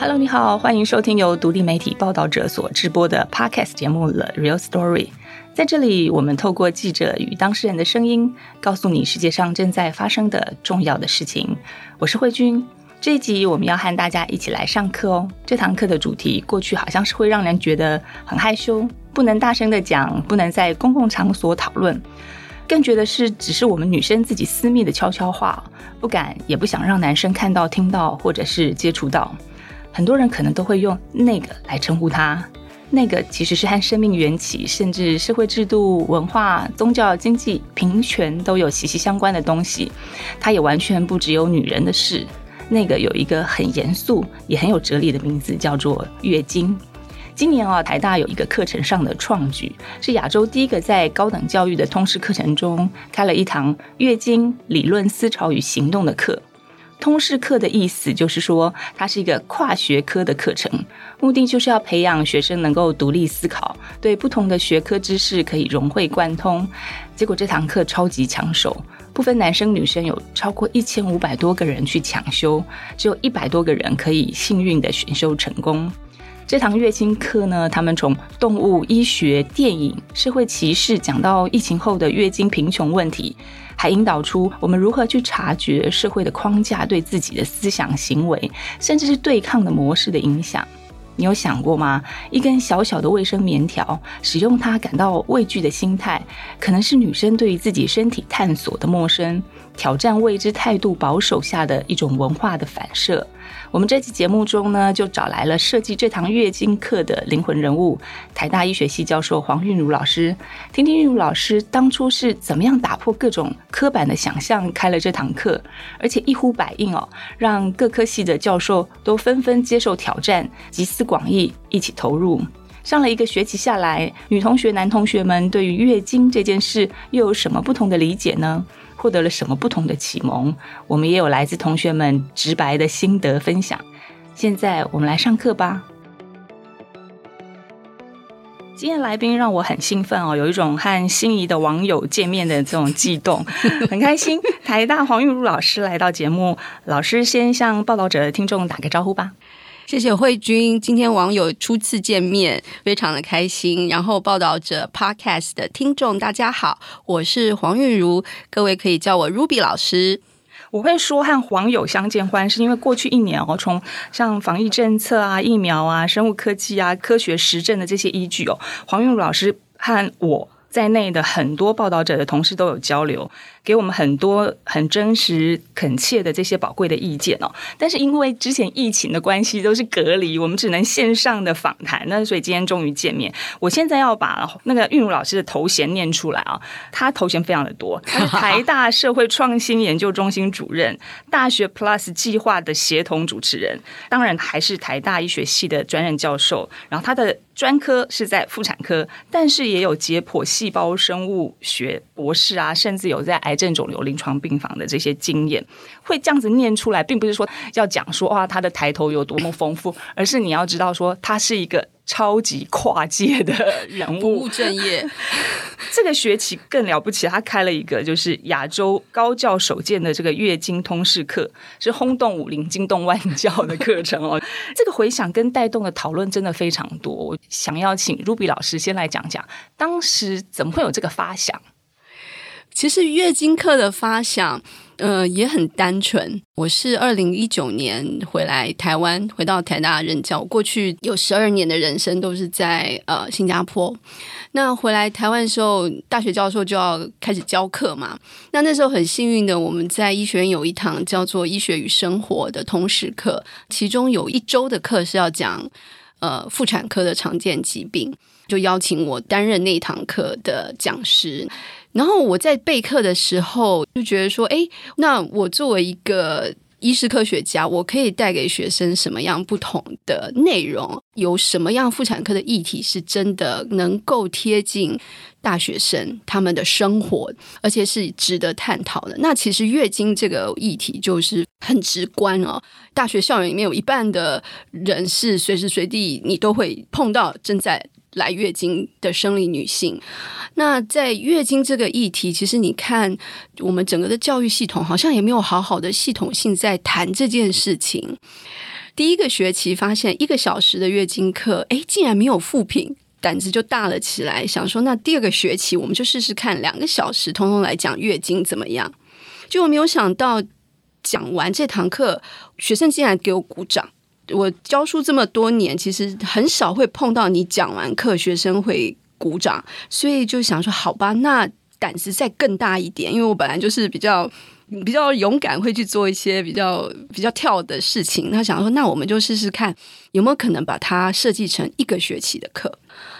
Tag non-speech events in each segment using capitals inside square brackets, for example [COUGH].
Hello，你好，欢迎收听由独立媒体报道者所直播的 Podcast 节目《The Real Story》。在这里，我们透过记者与当事人的声音，告诉你世界上正在发生的重要的事情。我是慧君。这一集我们要和大家一起来上课哦。这堂课的主题，过去好像是会让人觉得很害羞，不能大声的讲，不能在公共场所讨论，更觉得是只是我们女生自己私密的悄悄话，不敢也不想让男生看到、听到或者是接触到。很多人可能都会用那个来称呼他，那个其实是和生命缘起，甚至社会制度、文化、宗教、经济、平权都有息息相关的东西。它也完全不只有女人的事。那个有一个很严肃也很有哲理的名字，叫做月经。今年啊，台大有一个课程上的创举，是亚洲第一个在高等教育的通识课程中开了一堂月经理论思潮与行动的课。通识课的意思就是说，它是一个跨学科的课程，目的就是要培养学生能够独立思考，对不同的学科知识可以融会贯通。结果这堂课超级抢手，不分男生女生，有超过一千五百多个人去抢修，只有一百多个人可以幸运的选修成功。这堂月经课呢，他们从动物医学、电影、社会歧视讲到疫情后的月经贫穷问题。还引导出我们如何去察觉社会的框架对自己的思想行为，甚至是对抗的模式的影响。你有想过吗？一根小小的卫生棉条，使用它感到畏惧的心态，可能是女生对于自己身体探索的陌生、挑战未知态度保守下的一种文化的反射。我们这期节目中呢，就找来了设计这堂月经课的灵魂人物——台大医学系教授黄韵如老师，听听韵如老师当初是怎么样打破各种刻板的想象，开了这堂课，而且一呼百应哦，让各科系的教授都纷纷接受挑战，集思广益，一起投入。上了一个学期下来，女同学、男同学们对于月经这件事又有什么不同的理解呢？获得了什么不同的启蒙？我们也有来自同学们直白的心得分享。现在我们来上课吧。今天来宾让我很兴奋哦，有一种和心仪的网友见面的这种悸动，[LAUGHS] 很开心。台大黄玉如老师来到节目，老师先向报道者的听众打个招呼吧。谢谢慧君，今天网友初次见面，非常的开心。然后报道者 Podcast 的听众大家好，我是黄韵如，各位可以叫我 Ruby 老师。我会说和网友相见欢，是因为过去一年哦，从像防疫政策啊、疫苗啊、生物科技啊、科学实证的这些依据哦，黄韵如老师和我在内的很多报道者的同事都有交流。给我们很多很真实、恳切的这些宝贵的意见哦。但是因为之前疫情的关系，都是隔离，我们只能线上的访谈。那所以今天终于见面。我现在要把那个韵如老师的头衔念出来啊，他头衔非常的多，他是台大社会创新研究中心主任，大学 Plus 计划的协同主持人，当然还是台大医学系的专任教授。然后他的专科是在妇产科，但是也有解剖细胞生物学博士啊，甚至有在癌。症肿瘤临床病房的这些经验，会这样子念出来，并不是说要讲说哇他的抬头有多么丰富，而是你要知道说他是一个超级跨界的人物，不务正业。[LAUGHS] 这个学期更了不起，他开了一个就是亚洲高教首见的这个月经通识课，是轰动武林、惊动万教的课程哦。[LAUGHS] 这个回响跟带动的讨论真的非常多。我想要请 Ruby 老师先来讲讲，当时怎么会有这个发想。其实月经课的发想，呃，也很单纯。我是二零一九年回来台湾，回到台大任教。过去有十二年的人生都是在呃新加坡。那回来台湾的时候，大学教授就要开始教课嘛。那那时候很幸运的，我们在医学院有一堂叫做《医学与生活》的通识课，其中有一周的课是要讲呃妇产科的常见疾病，就邀请我担任那一堂课的讲师。然后我在备课的时候就觉得说，哎，那我作为一个医师科学家，我可以带给学生什么样不同的内容？有什么样妇产科的议题是真的能够贴近大学生他们的生活，而且是值得探讨的？那其实月经这个议题就是很直观哦。大学校园里面有一半的人是随时随地你都会碰到正在来月经的生理女性。那在月经这个议题，其实你看，我们整个的教育系统好像也没有好好的系统性在谈这件事情。第一个学期发现一个小时的月经课，哎，竟然没有副品，胆子就大了起来，想说那第二个学期我们就试试看，两个小时通通来讲月经怎么样？结果没有想到讲完这堂课，学生竟然给我鼓掌。我教书这么多年，其实很少会碰到你讲完课学生会鼓掌，所以就想说好吧，那胆子再更大一点，因为我本来就是比较 [LAUGHS] 比较勇敢，会去做一些比较比较跳的事情。他想说，那我们就试试看有没有可能把它设计成一个学期的课。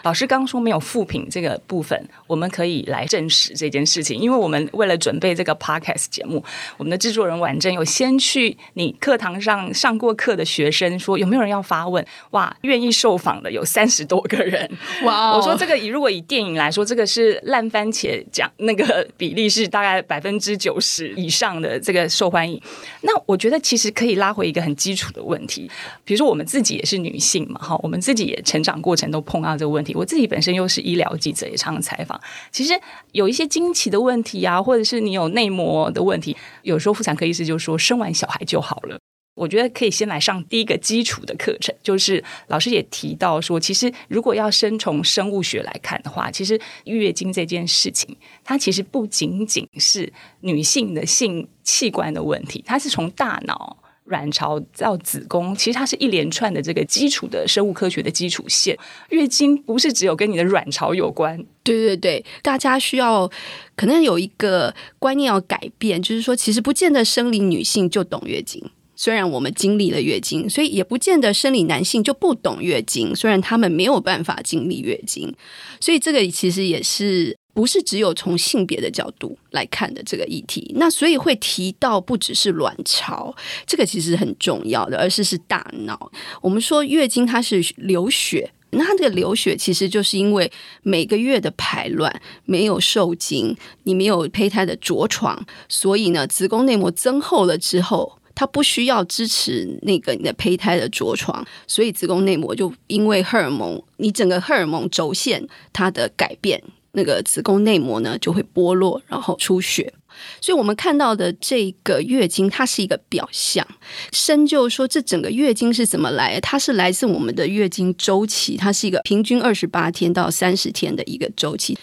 老师刚说没有副品这个部分，我们可以来证实这件事情，因为我们为了准备这个 podcast 节目，我们的制作人婉珍有先去你课堂上上过课的学生说有没有人要发问？哇，愿意受访的有三十多个人，哇！我说这个以如果以电影来说，这个是烂番茄奖那个比例是大概百分之九十以上的这个受欢迎。那我觉得其实可以拉回一个很基础的问题，比如说我们自己也是女性嘛，哈，我们自己也成长过程都碰到这问题。我自己本身又是医疗记者，也常常采访。其实有一些惊奇的问题啊，或者是你有内膜的问题，有时候妇产科医师就说生完小孩就好了。我觉得可以先来上第一个基础的课程，就是老师也提到说，其实如果要生从生物学来看的话，其实月经这件事情，它其实不仅仅是女性的性器官的问题，它是从大脑。卵巢到子宫，其实它是一连串的这个基础的生物科学的基础线。月经不是只有跟你的卵巢有关，对对对，大家需要可能有一个观念要改变，就是说，其实不见得生理女性就懂月经，虽然我们经历了月经，所以也不见得生理男性就不懂月经，虽然他们没有办法经历月经，所以这个其实也是。不是只有从性别的角度来看的这个议题，那所以会提到不只是卵巢，这个其实很重要的，而是是大脑。我们说月经它是流血，那它这个流血其实就是因为每个月的排卵没有受精，你没有胚胎的着床，所以呢，子宫内膜增厚了之后，它不需要支持那个你的胚胎的着床，所以子宫内膜就因为荷尔蒙，你整个荷尔蒙轴线它的改变。那个子宫内膜呢就会剥落，然后出血。所以我们看到的这个月经，它是一个表象。深究说，这整个月经是怎么来？它是来自我们的月经周期，它是一个平均二十八天到三十天的一个周期。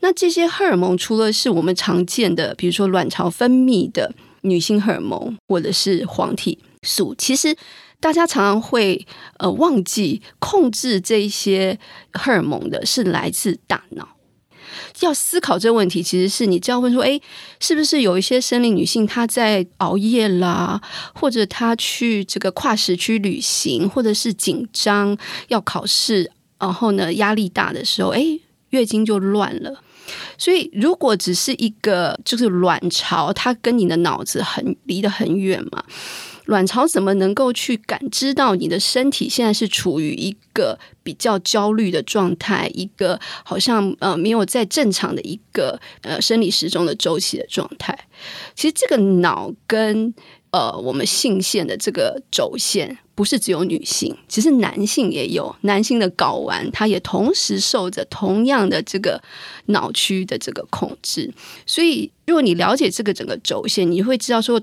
那这些荷尔蒙，除了是我们常见的，比如说卵巢分泌的女性荷尔蒙，或者是黄体素，其实大家常常会呃忘记控制这些荷尔蒙的是来自大脑。要思考这个问题，其实是你就要问说：哎，是不是有一些生理女性她在熬夜啦，或者她去这个跨时区旅行，或者是紧张要考试，然后呢压力大的时候，哎，月经就乱了。所以如果只是一个就是卵巢，它跟你的脑子很离得很远嘛。卵巢怎么能够去感知到你的身体现在是处于一个比较焦虑的状态，一个好像呃没有在正常的一个呃生理时钟的周期的状态？其实这个脑跟呃我们性腺的这个轴线不是只有女性，其实男性也有，男性的睾丸它也同时受着同样的这个脑区的这个控制。所以如果你了解这个整个轴线，你会知道说。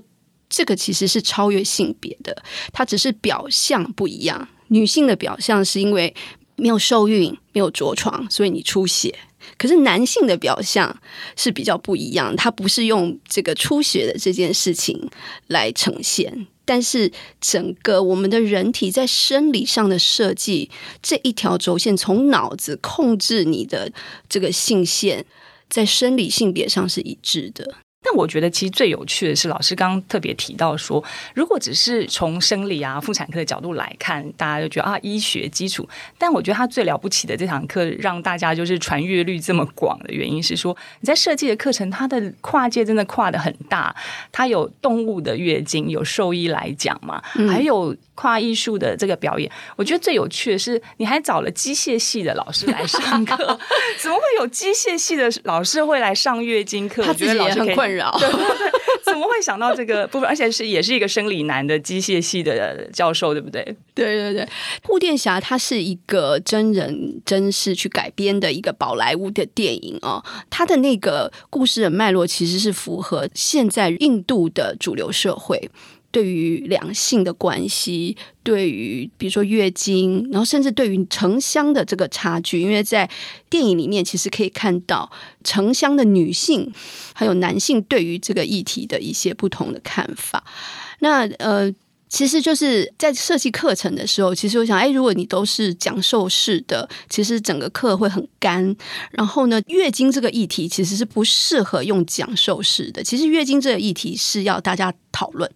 这个其实是超越性别的，它只是表象不一样。女性的表象是因为没有受孕、没有着床，所以你出血；可是男性的表象是比较不一样，它不是用这个出血的这件事情来呈现。但是整个我们的人体在生理上的设计，这一条轴线从脑子控制你的这个性腺，在生理性别上是一致的。但我觉得其实最有趣的是，老师刚刚特别提到说，如果只是从生理啊、妇产科的角度来看，大家就觉得啊，医学基础。但我觉得他最了不起的这堂课，让大家就是传阅率这么广的原因是说，你在设计的课程，它的跨界真的跨的很大。它有动物的月经，有兽医来讲嘛，还有跨艺术的这个表演。我觉得最有趣的是，你还找了机械系的老师来上课。[LAUGHS] 怎么会有机械系的老师会来上月经课？他觉得老师很困。扰，怎么会想到这个部分？而且是也是一个生理男的机械系的教授，对不对？对对对，护垫侠它是一个真人真事去改编的一个宝莱坞的电影哦。它的那个故事的脉络其实是符合现在印度的主流社会。对于两性的关系，对于比如说月经，然后甚至对于城乡的这个差距，因为在电影里面其实可以看到城乡的女性还有男性对于这个议题的一些不同的看法。那呃。其实就是在设计课程的时候，其实我想，哎，如果你都是讲授式的，其实整个课会很干。然后呢，月经这个议题其实是不适合用讲授式的。其实月经这个议题是要大家讨论，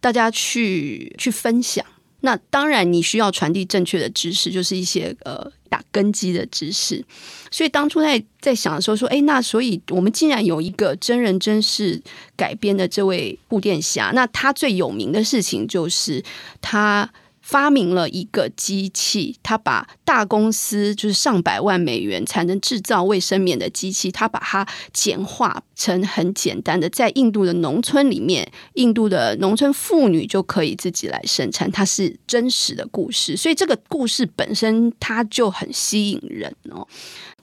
大家去去分享。那当然，你需要传递正确的知识，就是一些呃打根基的知识。所以当初在在想的时候，说，哎，那所以我们竟然有一个真人真事改编的这位布殿侠，那他最有名的事情就是他。发明了一个机器，他把大公司就是上百万美元才能制造卫生棉的机器，他把它简化成很简单的，在印度的农村里面，印度的农村妇女就可以自己来生产。它是真实的故事，所以这个故事本身它就很吸引人哦。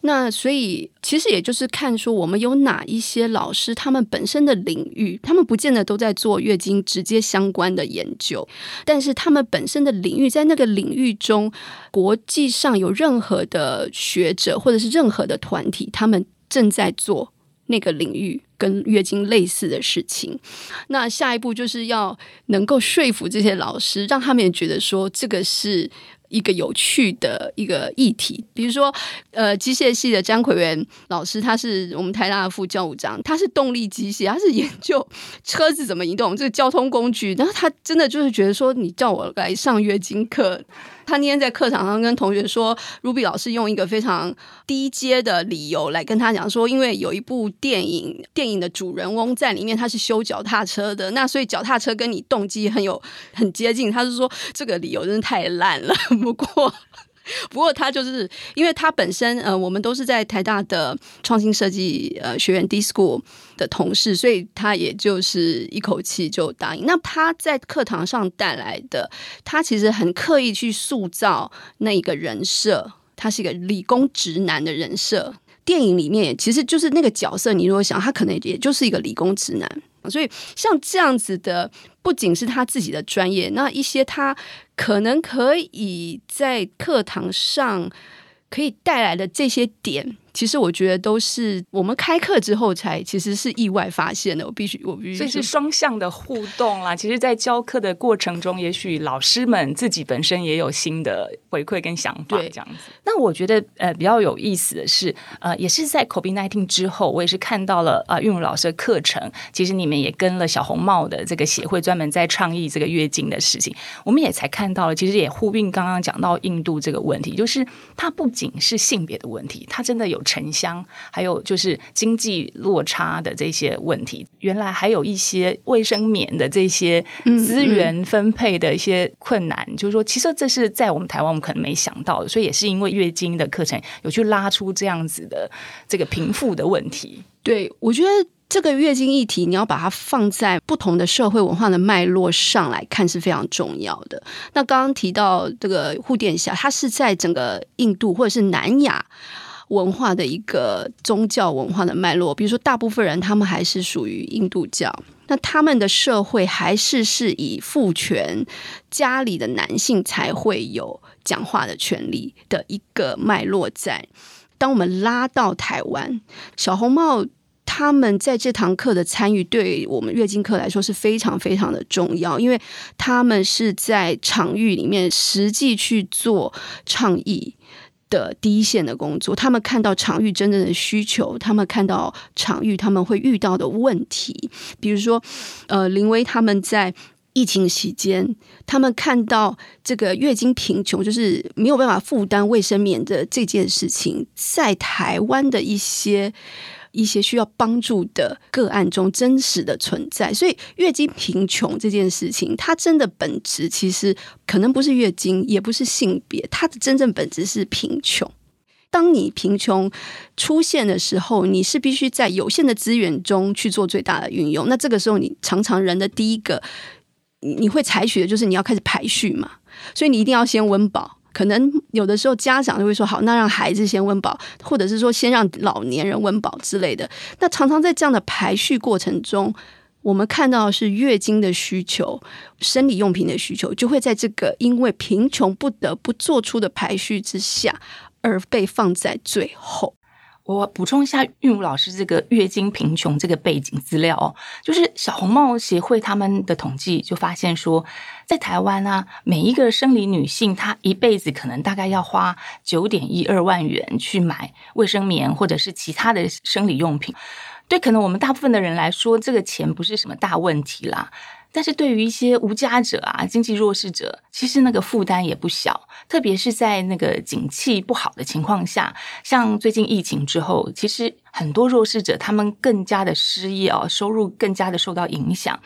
那所以其实也就是看说我们有哪一些老师，他们本身的领域，他们不见得都在做月经直接相关的研究，但是他们本身的领域在那个领域中，国际上有任何的学者或者是任何的团体，他们正在做那个领域跟月经类似的事情。那下一步就是要能够说服这些老师，让他们也觉得说这个是。一个有趣的一个议题，比如说，呃，机械系的张奎元老师，他是我们台大的副教务长，他是动力机械，他是研究车子怎么移动这个交通工具，然后他真的就是觉得说，你叫我来上月经课。他那天在课堂上跟同学说，Ruby 老师用一个非常低阶的理由来跟他讲说，因为有一部电影，电影的主人翁在里面他是修脚踏车的，那所以脚踏车跟你动机很有很接近。他是说这个理由真的太烂了，不过。[LAUGHS] 不过他就是因为他本身呃，我们都是在台大的创新设计呃学院 D School 的同事，所以他也就是一口气就答应。那他在课堂上带来的，他其实很刻意去塑造那一个人设，他是一个理工直男的人设。电影里面其实就是那个角色，你如果想，他可能也就是一个理工直男。所以像这样子的，不仅是他自己的专业，那一些他可能可以在课堂上可以带来的这些点。其实我觉得都是我们开课之后才其实是意外发现的。我必须，我必须，所以是双向的互动啦。其实，在教课的过程中，也许老师们自己本身也有新的回馈跟想法，这样子。那我觉得呃比较有意思的是，呃，也是在 COVID nineteen 之后，我也是看到了啊，运茹老师的课程。其实你们也跟了小红帽的这个协会，专门在倡议这个月经的事情。我们也才看到了，其实也呼应刚刚讲到印度这个问题，就是它不仅是性别的问题，它真的有。城乡，还有就是经济落差的这些问题，原来还有一些卫生棉的这些资源分配的一些困难，就是说，其实这是在我们台湾我们可能没想到的，所以也是因为月经的课程有去拉出这样子的这个贫富的问题。对，我觉得这个月经议题，你要把它放在不同的社会文化的脉络上来看是非常重要的。那刚刚提到这个护殿下，它是在整个印度或者是南亚。文化的一个宗教文化的脉络，比如说，大部分人他们还是属于印度教，那他们的社会还是是以父权，家里的男性才会有讲话的权利的一个脉络在。当我们拉到台湾，小红帽他们在这堂课的参与，对我们月经课来说是非常非常的重要，因为他们是在场域里面实际去做倡议。的第一线的工作，他们看到场域真正的需求，他们看到场域他们会遇到的问题，比如说，呃，林威他们在疫情期间，他们看到这个月经贫穷，就是没有办法负担卫生棉的这件事情，在台湾的一些。一些需要帮助的个案中真实的存在，所以月经贫穷这件事情，它真的本质其实可能不是月经，也不是性别，它的真正本质是贫穷。当你贫穷出现的时候，你是必须在有限的资源中去做最大的运用。那这个时候，你常常人的第一个你会采取的就是你要开始排序嘛，所以你一定要先温饱。可能有的时候家长就会说好，那让孩子先温饱，或者是说先让老年人温饱之类的。那常常在这样的排序过程中，我们看到是月经的需求、生理用品的需求，就会在这个因为贫穷不得不做出的排序之下，而被放在最后。我补充一下，韵如老师这个月经贫穷这个背景资料哦，就是小红帽协会他们的统计就发现说，在台湾啊，每一个生理女性她一辈子可能大概要花九点一二万元去买卫生棉或者是其他的生理用品。对，可能我们大部分的人来说，这个钱不是什么大问题啦。但是对于一些无家者啊、经济弱势者，其实那个负担也不小。特别是在那个景气不好的情况下，像最近疫情之后，其实。很多弱势者，他们更加的失业哦，收入更加的受到影响。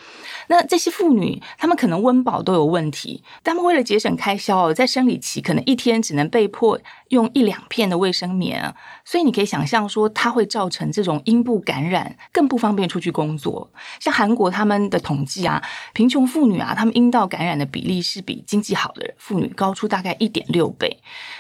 那这些妇女，她们可能温饱都有问题，她们为了节省开销，在生理期可能一天只能被迫用一两片的卫生棉，所以你可以想象说，它会造成这种阴部感染，更不方便出去工作。像韩国他们的统计啊，贫穷妇女啊，她们阴道感染的比例是比经济好的妇女高出大概一点六倍，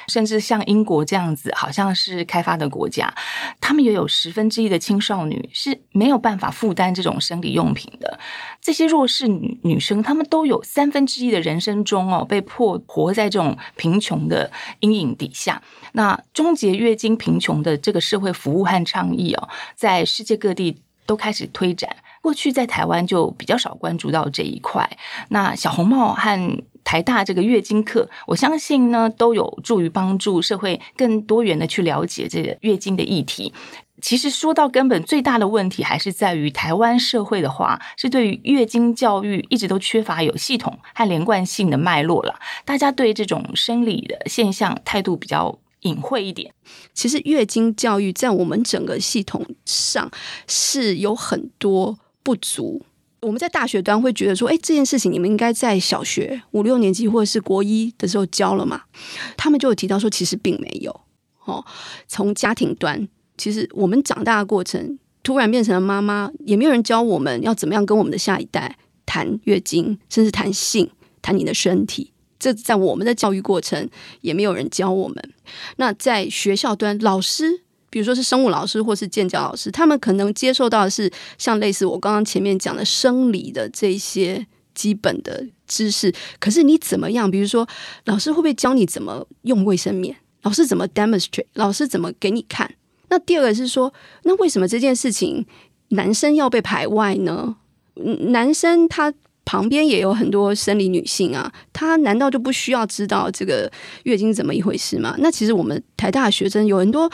甚至像英国这样子，好像是开发的国家，他们也有。十分之一的青少女是没有办法负担这种生理用品的。这些弱势女女生，她们都有三分之一的人生中哦，被迫活在这种贫穷的阴影底下。那终结月经贫穷的这个社会服务和倡议哦，在世界各地都开始推展。过去在台湾就比较少关注到这一块。那小红帽和台大这个月经课，我相信呢，都有助于帮助社会更多元的去了解这个月经的议题。其实说到根本，最大的问题还是在于台湾社会的话，是对于月经教育一直都缺乏有系统和连贯性的脉络了。大家对这种生理的现象态度比较隐晦一点。其实月经教育在我们整个系统上是有很多不足。我们在大学端会觉得说，哎，这件事情你们应该在小学五六年级或者是国一的时候教了嘛？他们就有提到说，其实并没有。哦，从家庭端。其实我们长大的过程，突然变成了妈妈，也没有人教我们要怎么样跟我们的下一代谈月经，甚至谈性，谈你的身体。这在我们的教育过程也没有人教我们。那在学校端，老师，比如说是生物老师或是健教老师，他们可能接受到的是像类似我刚刚前面讲的生理的这些基本的知识。可是你怎么样？比如说，老师会不会教你怎么用卫生棉？老师怎么 demonstrate？老师怎么给你看？那第二个是说，那为什么这件事情男生要被排外呢？男生他旁边也有很多生理女性啊，他难道就不需要知道这个月经怎么一回事吗？那其实我们台大学生有很多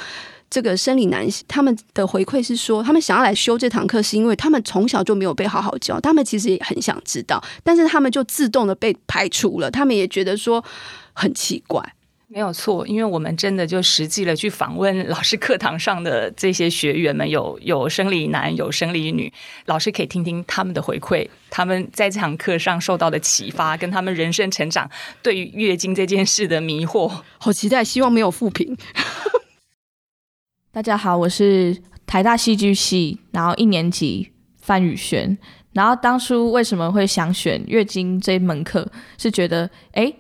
这个生理男性，他们的回馈是说，他们想要来修这堂课，是因为他们从小就没有被好好教，他们其实也很想知道，但是他们就自动的被排除了，他们也觉得说很奇怪。没有错，因为我们真的就实际了去访问老师课堂上的这些学员们，有有生理男，有生理女，老师可以听听他们的回馈，他们在这堂课上受到的启发，跟他们人生成长对于月经这件事的迷惑，好期待，希望没有负评。大家好，我是台大戏剧系，然后一年级范宇轩，然后当初为什么会想选月经这门课，是觉得哎。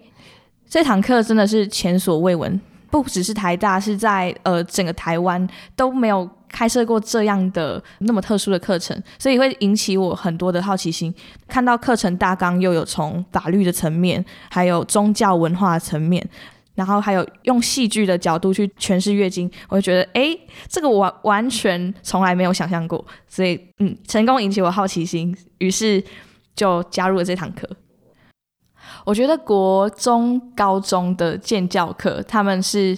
这堂课真的是前所未闻，不只是台大，是在呃整个台湾都没有开设过这样的那么特殊的课程，所以会引起我很多的好奇心。看到课程大纲又有从法律的层面，还有宗教文化层面，然后还有用戏剧的角度去诠释月经，我就觉得哎，这个我完全从来没有想象过，所以嗯，成功引起我好奇心，于是就加入了这堂课。我觉得国中、高中的建教课，他们是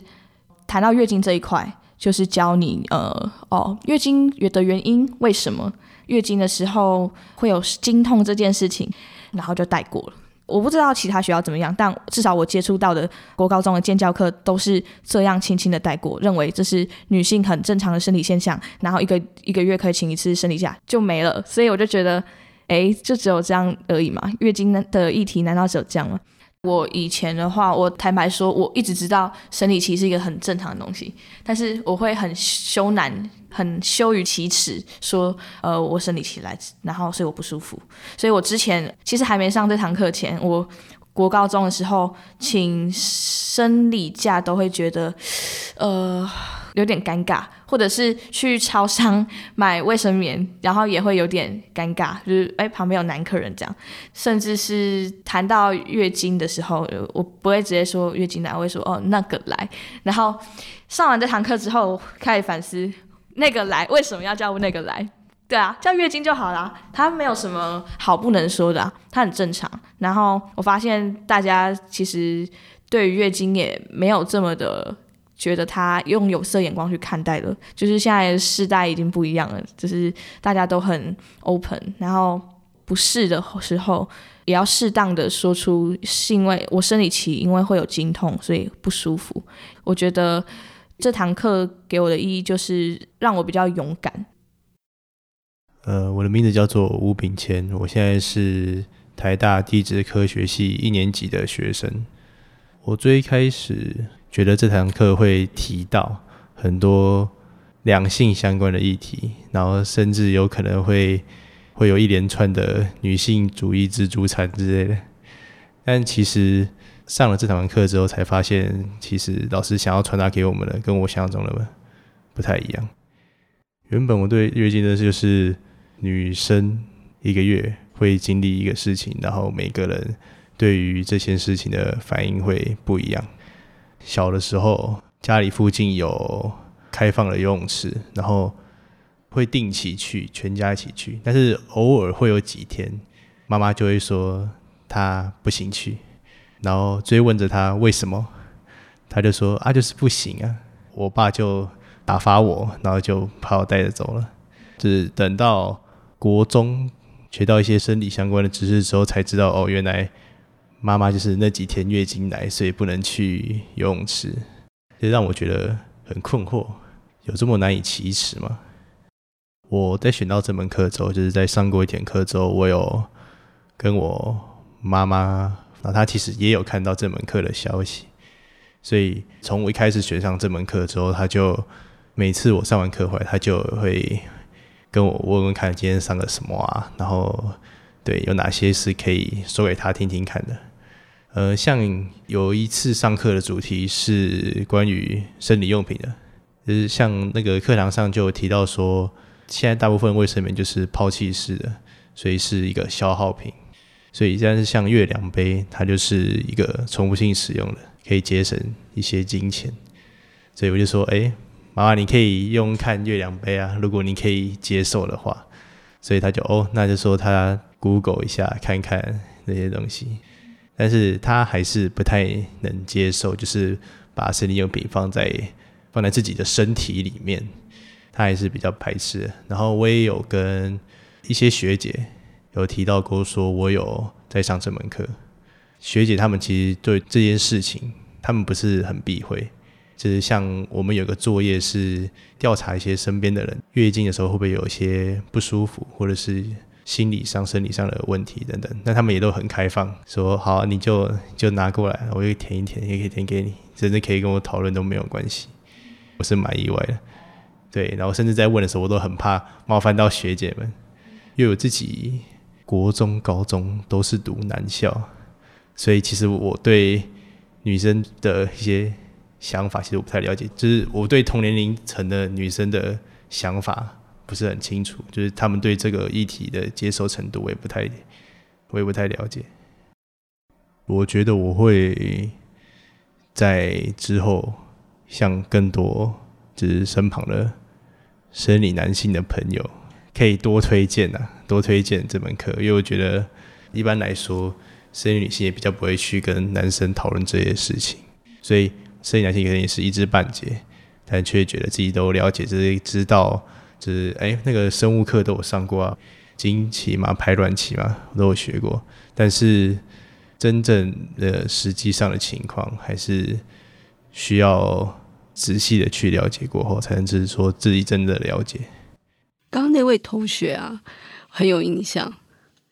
谈到月经这一块，就是教你呃哦，月经的原因，为什么月经的时候会有经痛这件事情，然后就带过了。我不知道其他学校怎么样，但至少我接触到的国高中的建教课都是这样轻轻的带过，认为这是女性很正常的生理现象，然后一个一个月可以请一次生理假就没了。所以我就觉得。哎，就只有这样而已嘛？月经的议题难道只有这样吗？我以前的话，我坦白说，我一直知道生理期是一个很正常的东西，但是我会很羞难、很羞于启齿，说呃，我生理期来，然后所以我不舒服。所以我之前其实还没上这堂课前，我国高中的时候请生理假都会觉得，呃。有点尴尬，或者是去超商买卫生棉，然后也会有点尴尬，就是哎旁边有男客人这样，甚至是谈到月经的时候，我不会直接说月经来，我会说哦那个来，然后上完这堂课之后开始反思那个来为什么要叫那个来。对啊，叫月经就好啦，它没有什么好不能说的，它很正常。然后我发现大家其实对于月经也没有这么的觉得它用有色眼光去看待了，就是现在世代已经不一样了，就是大家都很 open，然后不适的时候也要适当的说出是因为我生理期因为会有经痛所以不舒服。我觉得这堂课给我的意义就是让我比较勇敢。呃，我的名字叫做吴炳谦，我现在是台大地质科学系一年级的学生。我最开始觉得这堂课会提到很多两性相关的议题，然后甚至有可能会会有一连串的女性主义自助餐之类的。但其实上了这堂课之后，才发现其实老师想要传达给我们的，跟我想象中的不太一样。原本我对月经的就是。女生一个月会经历一个事情，然后每个人对于这件事情的反应会不一样。小的时候，家里附近有开放的游泳池，然后会定期去，全家一起去。但是偶尔会有几天，妈妈就会说她不行去，然后追问着他为什么，他就说啊就是不行啊。我爸就打发我，然后就把我带着走了。就是等到。国中学到一些生理相关的知识之后，才知道哦，原来妈妈就是那几天月经来，所以不能去游泳池，这让我觉得很困惑，有这么难以启齿吗？我在选到这门课之后，就是在上过一点课之后，我有跟我妈妈，然后她其实也有看到这门课的消息，所以从我一开始选上这门课之后，他就每次我上完课回来，他就会。跟我问问看今天上了什么啊？然后对有哪些是可以说给他听听看的？呃，像有一次上课的主题是关于生理用品的，就是像那个课堂上就提到说，现在大部分卫生棉就是抛弃式的，所以是一个消耗品。所以但是像月亮杯，它就是一个重复性使用的，可以节省一些金钱。所以我就说，哎。妈妈，你可以用看月亮杯啊，如果你可以接受的话，所以他就哦，那就说他 Google 一下看看那些东西，但是他还是不太能接受，就是把生理用品放在放在自己的身体里面，他还是比较排斥。然后我也有跟一些学姐有提到过，说我有在上这门课，学姐他们其实对这件事情，他们不是很避讳。就是像我们有个作业是调查一些身边的人月经的时候会不会有一些不舒服，或者是心理上、生理上的问题等等。那他们也都很开放，说好你就就拿过来，我就填一填，也可以填给你，甚至可以跟我讨论都没有关系。我是蛮意外的，对。然后甚至在问的时候，我都很怕冒犯到学姐们，因为我自己国中、高中都是读男校，所以其实我对女生的一些。想法其实我不太了解，就是我对同年龄层的女生的想法不是很清楚，就是他们对这个议题的接受程度我也不太，我也不太了解。我觉得我会在之后向更多就是身旁的生理男性的朋友，可以多推荐啊，多推荐这门课，因为我觉得一般来说生理女性也比较不会去跟男生讨论这些事情，所以。生理男性可能也是一知半解，但却觉得自己都了解，就是知道，就是哎，那个生物课都有上过啊，经期嘛、排卵期嘛，都有学过。但是真正的实际上的情况，还是需要仔细的去了解过后，才能就是说自己真的了解。刚那位同学啊，很有印象。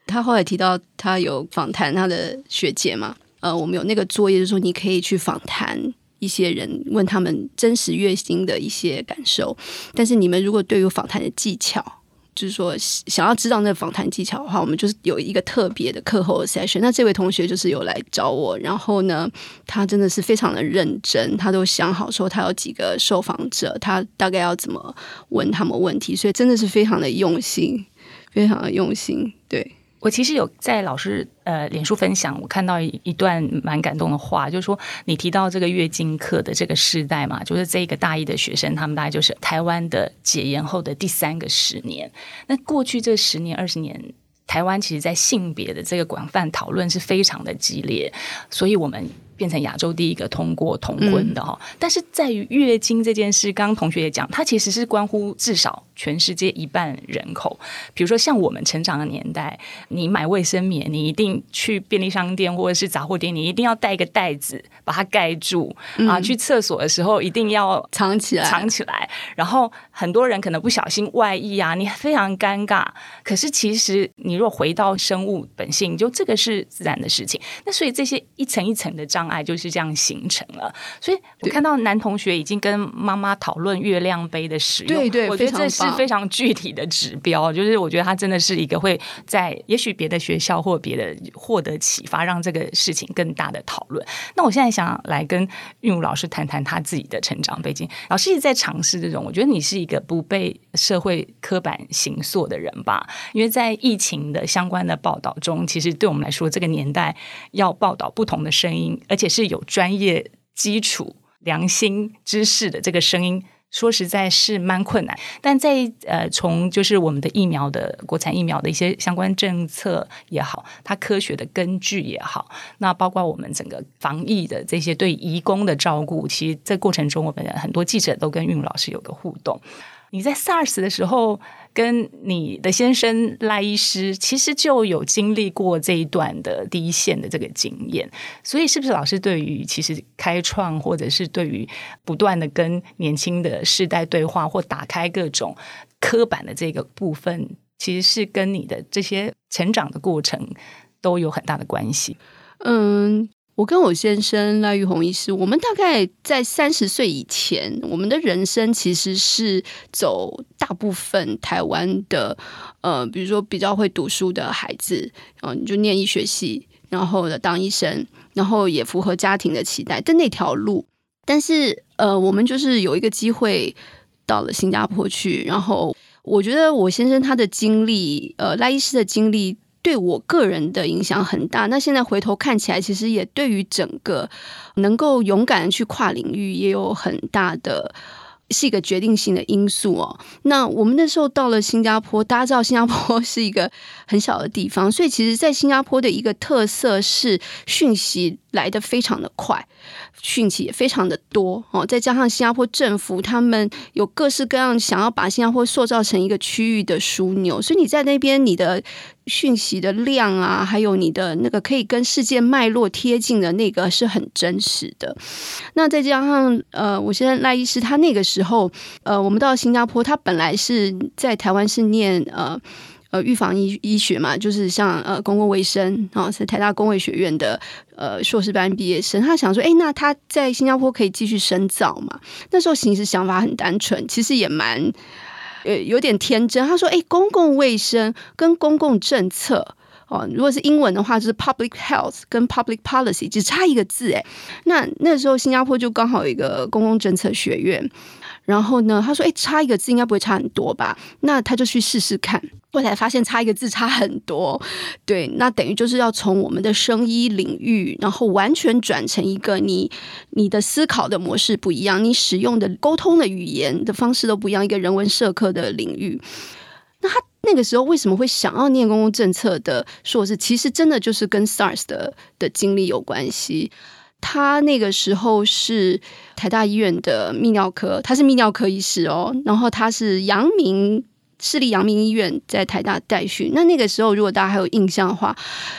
他后来提到他有访谈他的学姐嘛？呃，我们有那个作业，就是说你可以去访谈。一些人问他们真实月薪的一些感受，但是你们如果对于访谈的技巧就是说想要知道那个访谈技巧的话，我们就是有一个特别的课后的 session。那这位同学就是有来找我，然后呢，他真的是非常的认真，他都想好说他有几个受访者，他大概要怎么问他们问题，所以真的是非常的用心，非常的用心，对。我其实有在老师呃脸书分享，我看到一一段蛮感动的话，就是说你提到这个月经课的这个时代嘛，就是这个大一的学生，他们大概就是台湾的解严后的第三个十年。那过去这十年二十年，台湾其实在性别的这个广泛讨论是非常的激烈，所以我们。变成亚洲第一个通过同婚的哈，但是在于月经这件事，刚刚同学也讲，它其实是关乎至少全世界一半人口。比如说像我们成长的年代，你买卫生棉，你一定去便利商店或者是杂货店，你一定要带一个袋子把它盖住啊。去厕所的时候一定要藏起来，藏起来。然后很多人可能不小心外溢啊，你非常尴尬。可是其实你若回到生物本性，就这个是自然的事情。那所以这些一层一层的障。爱就是这样形成了，所以我看到男同学已经跟妈妈讨论月亮杯的使用，对对，我觉得这是非常具体的指标，就是我觉得他真的是一个会在也许别的学校或别的获得启发，让这个事情更大的讨论。那我现在想来跟韵武老师谈谈他自己的成长背景，老师一直在尝试这种，我觉得你是一个不被社会刻板形塑的人吧？因为在疫情的相关的报道中，其实对我们来说，这个年代要报道不同的声音，而且是有专业基础、良心知识的这个声音，说实在是蛮困难。但在呃，从就是我们的疫苗的国产疫苗的一些相关政策也好，它科学的根据也好，那包括我们整个防疫的这些对移工的照顾，其实这过程中，我们很多记者都跟韵老师有个互动。你在 SARS 的时候，跟你的先生赖医师，其实就有经历过这一段的第一线的这个经验，所以是不是老师对于其实开创，或者是对于不断的跟年轻的世代对话，或打开各种刻板的这个部分，其实是跟你的这些成长的过程都有很大的关系？嗯。我跟我先生赖玉红医师，我们大概在三十岁以前，我们的人生其实是走大部分台湾的，呃，比如说比较会读书的孩子，嗯，你就念医学系，然后的当医生，然后也符合家庭的期待的那条路。但是，呃，我们就是有一个机会到了新加坡去，然后我觉得我先生他的经历，呃，赖医师的经历。对我个人的影响很大。那现在回头看起来，其实也对于整个能够勇敢的去跨领域，也有很大的。是一个决定性的因素哦。那我们那时候到了新加坡，大家知道新加坡 [LAUGHS] 是一个很小的地方，所以其实，在新加坡的一个特色是讯息来的非常的快，讯息也非常的多哦。再加上新加坡政府他们有各式各样想要把新加坡塑造成一个区域的枢纽，所以你在那边你的讯息的量啊，还有你的那个可以跟世界脉络贴近的那个是很真实的。那再加上呃，我现在赖医师他那个时候，呃，我们到新加坡，他本来是在台湾是念呃呃预防医医学嘛，就是像呃公共卫生啊，是台大公卫学院的呃硕士班毕业生。他想说，哎，那他在新加坡可以继续深造嘛？那时候其实想法很单纯，其实也蛮呃有点天真。他说，哎，公共卫生跟公共政策。哦，如果是英文的话，就是 public health 跟 public policy 只差一个字哎。那那时候新加坡就刚好有一个公共政策学院，然后呢，他说：“哎，差一个字应该不会差很多吧？”那他就去试试看，后来发现差一个字差很多。对，那等于就是要从我们的生医领域，然后完全转成一个你你的思考的模式不一样，你使用的沟通的语言的方式都不一样，一个人文社科的领域。那他那个时候为什么会想要念公共政策的硕士？其实真的就是跟 SARS 的的经历有关系。他那个时候是台大医院的泌尿科，他是泌尿科医师哦。然后他是阳明市立阳明医院在台大待训。那那个时候，如果大家还有印象的话，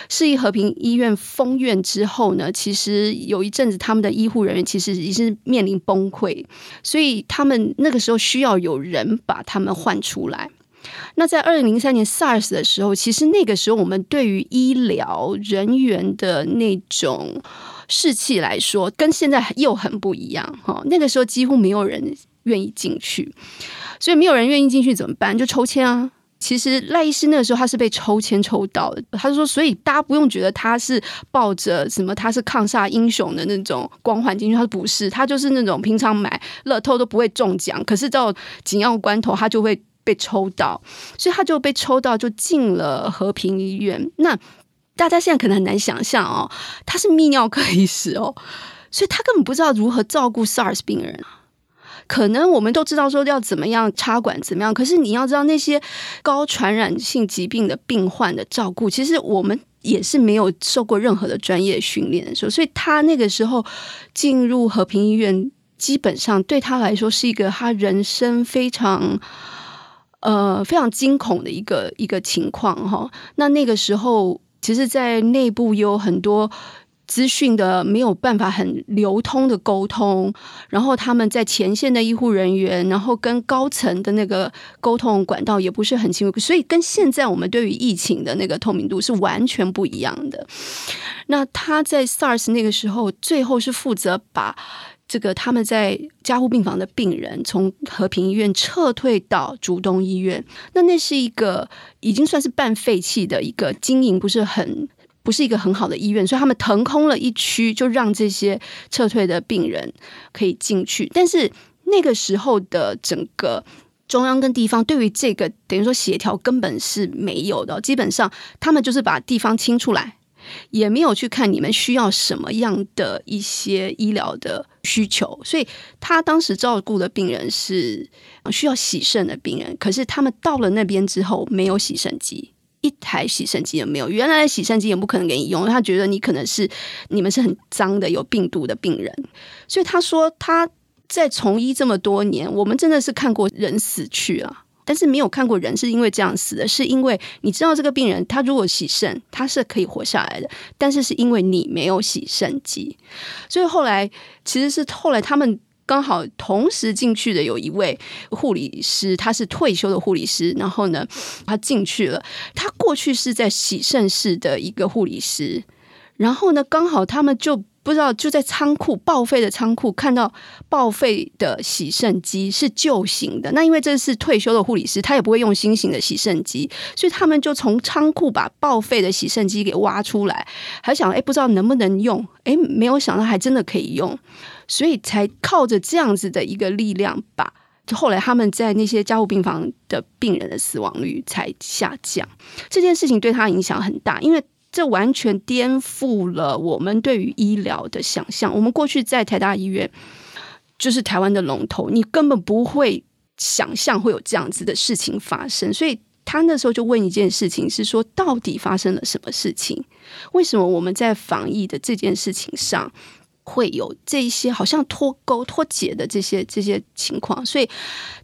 市立和平医院封院之后呢，其实有一阵子他们的医护人员其实已经面临崩溃，所以他们那个时候需要有人把他们换出来。那在二零零三年 SARS 的时候，其实那个时候我们对于医疗人员的那种士气来说，跟现在又很不一样哈。那个时候几乎没有人愿意进去，所以没有人愿意进去怎么办？就抽签啊，其实赖医师那个时候他是被抽签抽到的，他说，所以大家不用觉得他是抱着什么他是抗煞英雄的那种光环进去，他说不是，他就是那种平常买乐透都不会中奖，可是到紧要关头他就会被抽到，所以他就被抽到就进了和平医院。那大家现在可能很难想象哦，他是泌尿科医师哦，[LAUGHS] 所以他根本不知道如何照顾 SARS 病人。可能我们都知道说要怎么样插管怎么样，可是你要知道那些高传染性疾病的病患的照顾，其实我们也是没有受过任何的专业训练的时候，所以他那个时候进入和平医院，基本上对他来说是一个他人生非常呃非常惊恐的一个一个情况哈。那那个时候，其实，在内部有很多。资讯的没有办法很流通的沟通，然后他们在前线的医护人员，然后跟高层的那个沟通管道也不是很清楚，所以跟现在我们对于疫情的那个透明度是完全不一样的。那他在 SARS 那个时候，最后是负责把这个他们在加护病房的病人从和平医院撤退到主东医院，那那是一个已经算是半废弃的一个经营不是很。不是一个很好的医院，所以他们腾空了一区，就让这些撤退的病人可以进去。但是那个时候的整个中央跟地方对于这个等于说协调根本是没有的，基本上他们就是把地方清出来，也没有去看你们需要什么样的一些医疗的需求。所以他当时照顾的病人是需要洗肾的病人，可是他们到了那边之后没有洗肾机。一台洗肾机也没有，原来的洗肾机也不可能给你用，他觉得你可能是你们是很脏的、有病毒的病人，所以他说他在从医这么多年，我们真的是看过人死去了，但是没有看过人是因为这样死的，是因为你知道这个病人他如果洗肾，他是可以活下来的，但是是因为你没有洗肾机，所以后来其实是后来他们。刚好同时进去的有一位护理师，他是退休的护理师。然后呢，他进去了。他过去是在洗肾室的一个护理师。然后呢，刚好他们就不知道就在仓库报废的仓库看到报废的洗肾机是旧型的。那因为这是退休的护理师，他也不会用新型的洗肾机，所以他们就从仓库把报废的洗肾机给挖出来，还想哎，不知道能不能用？哎，没有想到还真的可以用。所以才靠着这样子的一个力量，把后来他们在那些加护病房的病人的死亡率才下降。这件事情对他影响很大，因为这完全颠覆了我们对于医疗的想象。我们过去在台大医院就是台湾的龙头，你根本不会想象会有这样子的事情发生。所以他那时候就问一件事情，是说到底发生了什么事情？为什么我们在防疫的这件事情上？会有这些好像脱钩脱节的这些这些情况，所以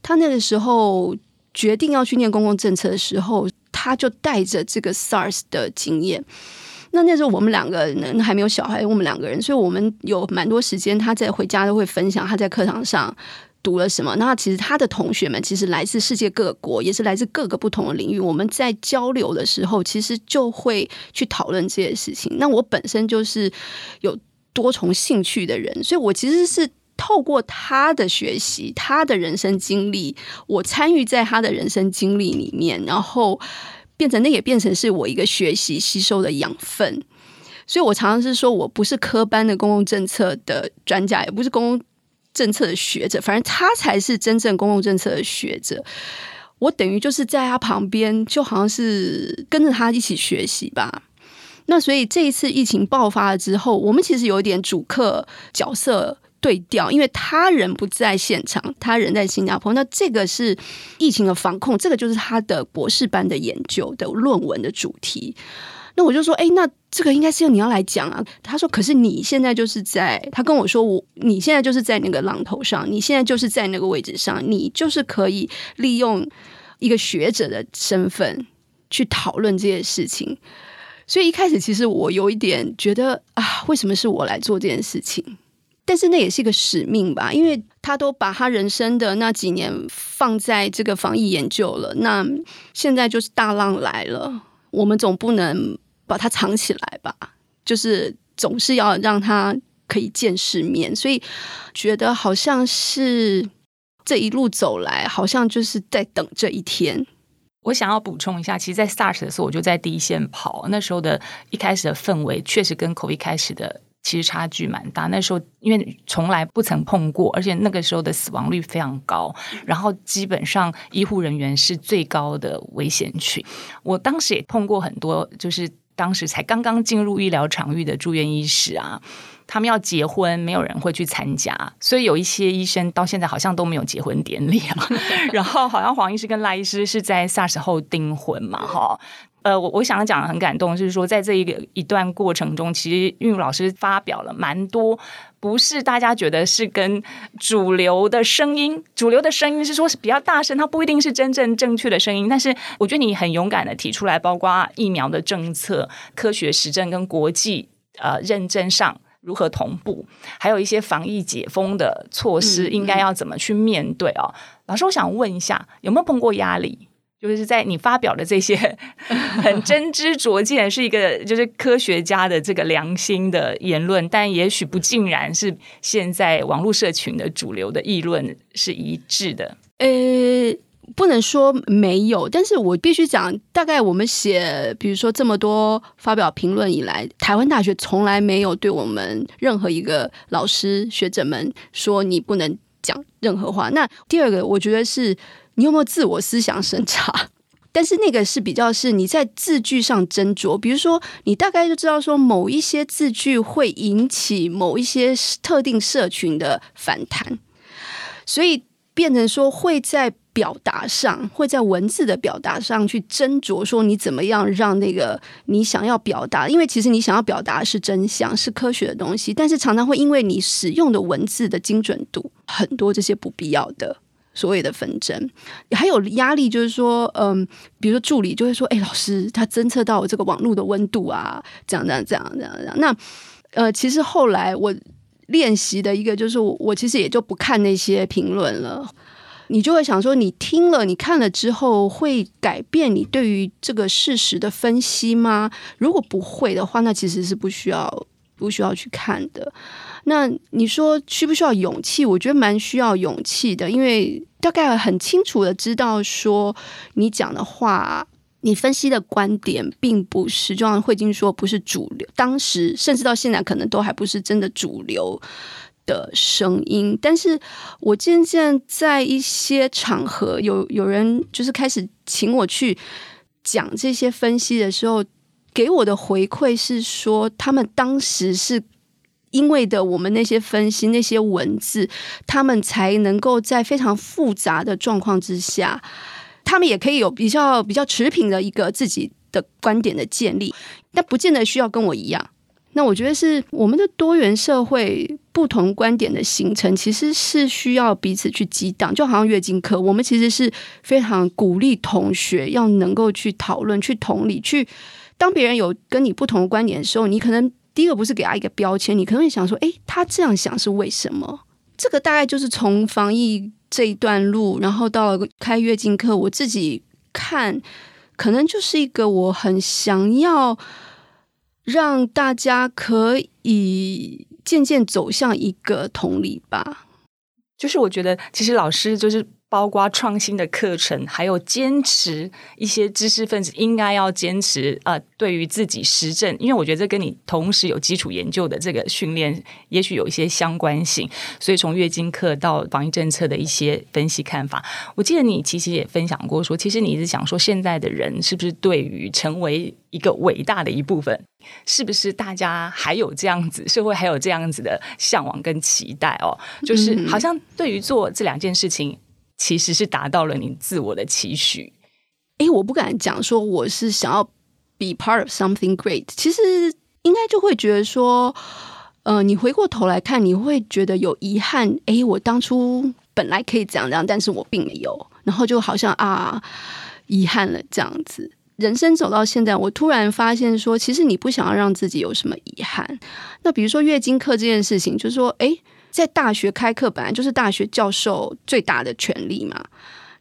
他那个时候决定要去念公共政策的时候，他就带着这个 SARS 的经验。那那时候我们两个人还没有小孩，我们两个人，所以我们有蛮多时间，他在回家都会分享他在课堂上读了什么。那其实他的同学们其实来自世界各国，也是来自各个不同的领域。我们在交流的时候，其实就会去讨论这些事情。那我本身就是有。多重兴趣的人，所以我其实是透过他的学习，他的人生经历，我参与在他的人生经历里面，然后变成那也变成是我一个学习吸收的养分。所以我常常是说我不是科班的公共政策的专家，也不是公共政策的学者，反正他才是真正公共政策的学者。我等于就是在他旁边，就好像是跟着他一起学习吧。那所以这一次疫情爆发了之后，我们其实有一点主客角色对调，因为他人不在现场，他人在新加坡。那这个是疫情的防控，这个就是他的博士班的研究的论文的主题。那我就说，哎，那这个应该是你要来讲啊。他说，可是你现在就是在，他跟我说，我你现在就是在那个浪头上，你现在就是在那个位置上，你就是可以利用一个学者的身份去讨论这些事情。所以一开始其实我有一点觉得啊，为什么是我来做这件事情？但是那也是一个使命吧，因为他都把他人生的那几年放在这个防疫研究了，那现在就是大浪来了，我们总不能把它藏起来吧？就是总是要让他可以见世面，所以觉得好像是这一路走来，好像就是在等这一天。我想要补充一下，其实，在 SARS 的时候，我就在第一线跑。那时候的一开始的氛围，确实跟 COVID 开始的其实差距蛮大。那时候因为从来不曾碰过，而且那个时候的死亡率非常高，然后基本上医护人员是最高的危险群。我当时也碰过很多，就是当时才刚刚进入医疗场域的住院医师啊。他们要结婚，没有人会去参加，所以有一些医生到现在好像都没有结婚典礼啊。[LAUGHS] 然后好像黄医师跟赖医师是在 SARS 后订婚嘛，哈。呃，我我想讲的很感动，就是说在这一个一段过程中，其实韵老师发表了蛮多，不是大家觉得是跟主流的声音，主流的声音是说是比较大声，它不一定是真正正确的声音。但是我觉得你很勇敢的提出来，包括疫苗的政策、科学实证跟国际呃认证上。如何同步？还有一些防疫解封的措施，应该要怎么去面对哦？老师，我想问一下，有没有碰过压力？就是在你发表的这些 [LAUGHS] 很真知灼见，是一个就是科学家的这个良心的言论，但也许不尽然是现在网络社群的主流的议论是一致的。呃。不能说没有，但是我必须讲，大概我们写，比如说这么多发表评论以来，台湾大学从来没有对我们任何一个老师学者们说你不能讲任何话。那第二个，我觉得是你有没有自我思想审查？[LAUGHS] 但是那个是比较是你在字句上斟酌，比如说你大概就知道说某一些字句会引起某一些特定社群的反弹，所以变成说会在。表达上会在文字的表达上去斟酌，说你怎么样让那个你想要表达，因为其实你想要表达是真相，是科学的东西，但是常常会因为你使用的文字的精准度，很多这些不必要的所谓的纷争，还有压力，就是说，嗯，比如说助理就会说，哎，老师，他侦测到我这个网络的温度啊，这样这样这样这样这样。那呃，其实后来我练习的一个就是，我其实也就不看那些评论了。你就会想说，你听了、你看了之后，会改变你对于这个事实的分析吗？如果不会的话，那其实是不需要、不需要去看的。那你说需不需要勇气？我觉得蛮需要勇气的，因为大概很清楚的知道说，你讲的话、你分析的观点，并不是就像慧晶说，不是主流。当时甚至到现在，可能都还不是真的主流。的声音，但是我渐渐在一些场合，有有人就是开始请我去讲这些分析的时候，给我的回馈是说，他们当时是因为的我们那些分析那些文字，他们才能够在非常复杂的状况之下，他们也可以有比较比较持平的一个自己的观点的建立，但不见得需要跟我一样。那我觉得是我们的多元社会不同观点的形成，其实是需要彼此去激荡。就好像月经课，我们其实是非常鼓励同学要能够去讨论、去同理、去当别人有跟你不同的观点的时候，你可能第一个不是给他一个标签，你可能会想说：“诶，他这样想是为什么？”这个大概就是从防疫这一段路，然后到了开月经课，我自己看，可能就是一个我很想要。让大家可以渐渐走向一个同理吧。就是我觉得，其实老师就是。包括创新的课程，还有坚持一些知识分子应该要坚持呃，对于自己实证，因为我觉得这跟你同时有基础研究的这个训练，也许有一些相关性。所以从月经课到防疫政策的一些分析看法，我记得你其实也分享过，说其实你一直想说，现在的人是不是对于成为一个伟大的一部分，是不是大家还有这样子社会还有这样子的向往跟期待哦？就是好像对于做这两件事情。其实是达到了你自我的期许。哎，我不敢讲说我是想要 be part of something great。其实应该就会觉得说，呃，你回过头来看，你会觉得有遗憾。哎，我当初本来可以这样这样，但是我并没有。然后就好像啊，遗憾了这样子。人生走到现在，我突然发现说，其实你不想要让自己有什么遗憾。那比如说月经课这件事情，就是说，哎。在大学开课本来就是大学教授最大的权利嘛。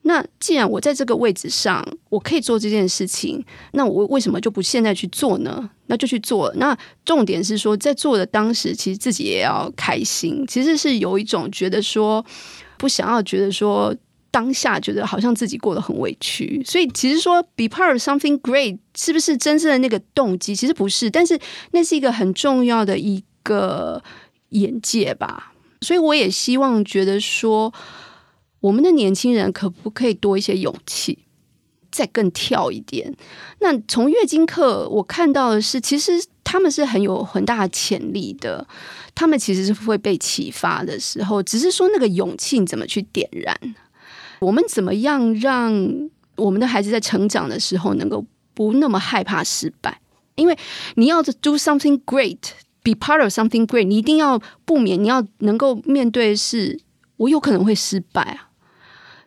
那既然我在这个位置上，我可以做这件事情，那我为什么就不现在去做呢？那就去做。那重点是说，在做的当时，其实自己也要开心。其实是有一种觉得说，不想要觉得说当下觉得好像自己过得很委屈，所以其实说 be part of something great 是不是真正的那个动机？其实不是，但是那是一个很重要的一个眼界吧。所以我也希望觉得说，我们的年轻人可不可以多一些勇气，再更跳一点？那从月经课我看到的是，其实他们是很有很大的潜力的，他们其实是会被启发的时候，只是说那个勇气你怎么去点燃？我们怎么样让我们的孩子在成长的时候能够不那么害怕失败？因为你要 do something great Be part of something great，你一定要不免你要能够面对是，我有可能会失败啊。